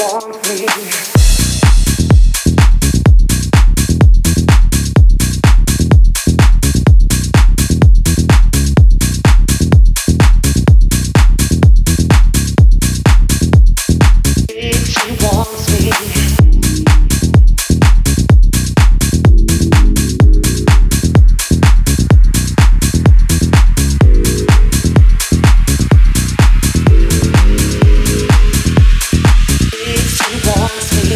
want me. walks me.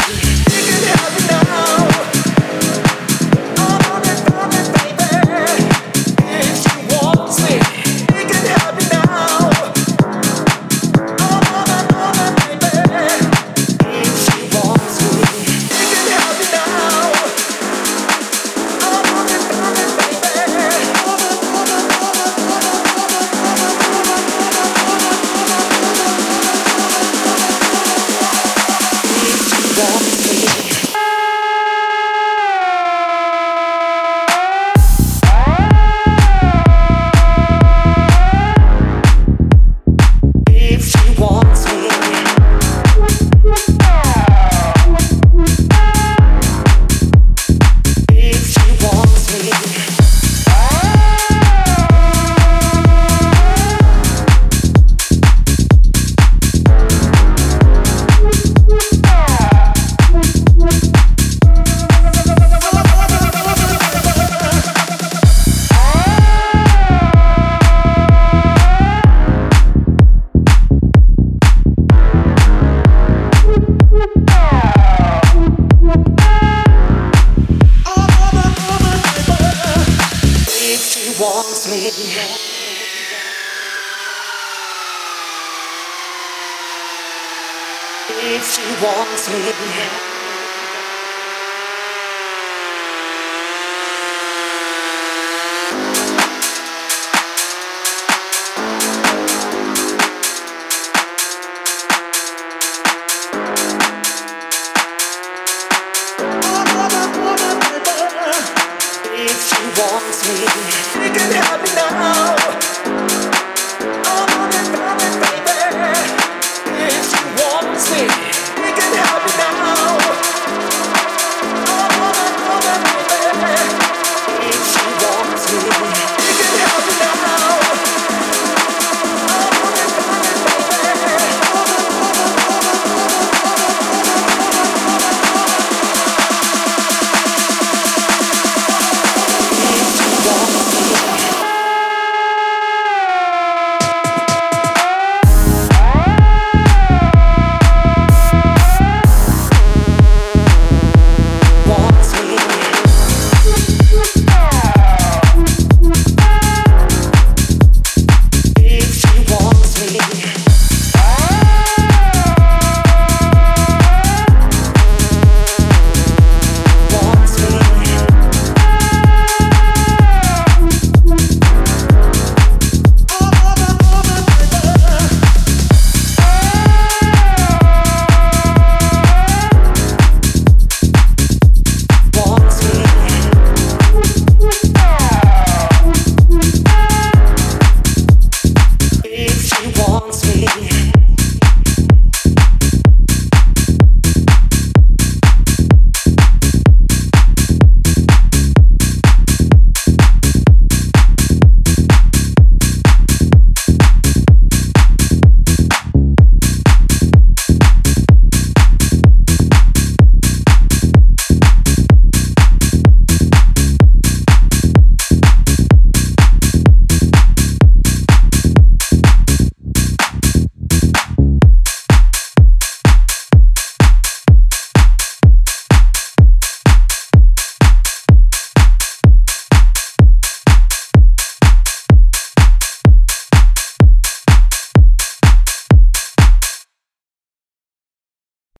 If she wants me. If she wants me, she can have me now.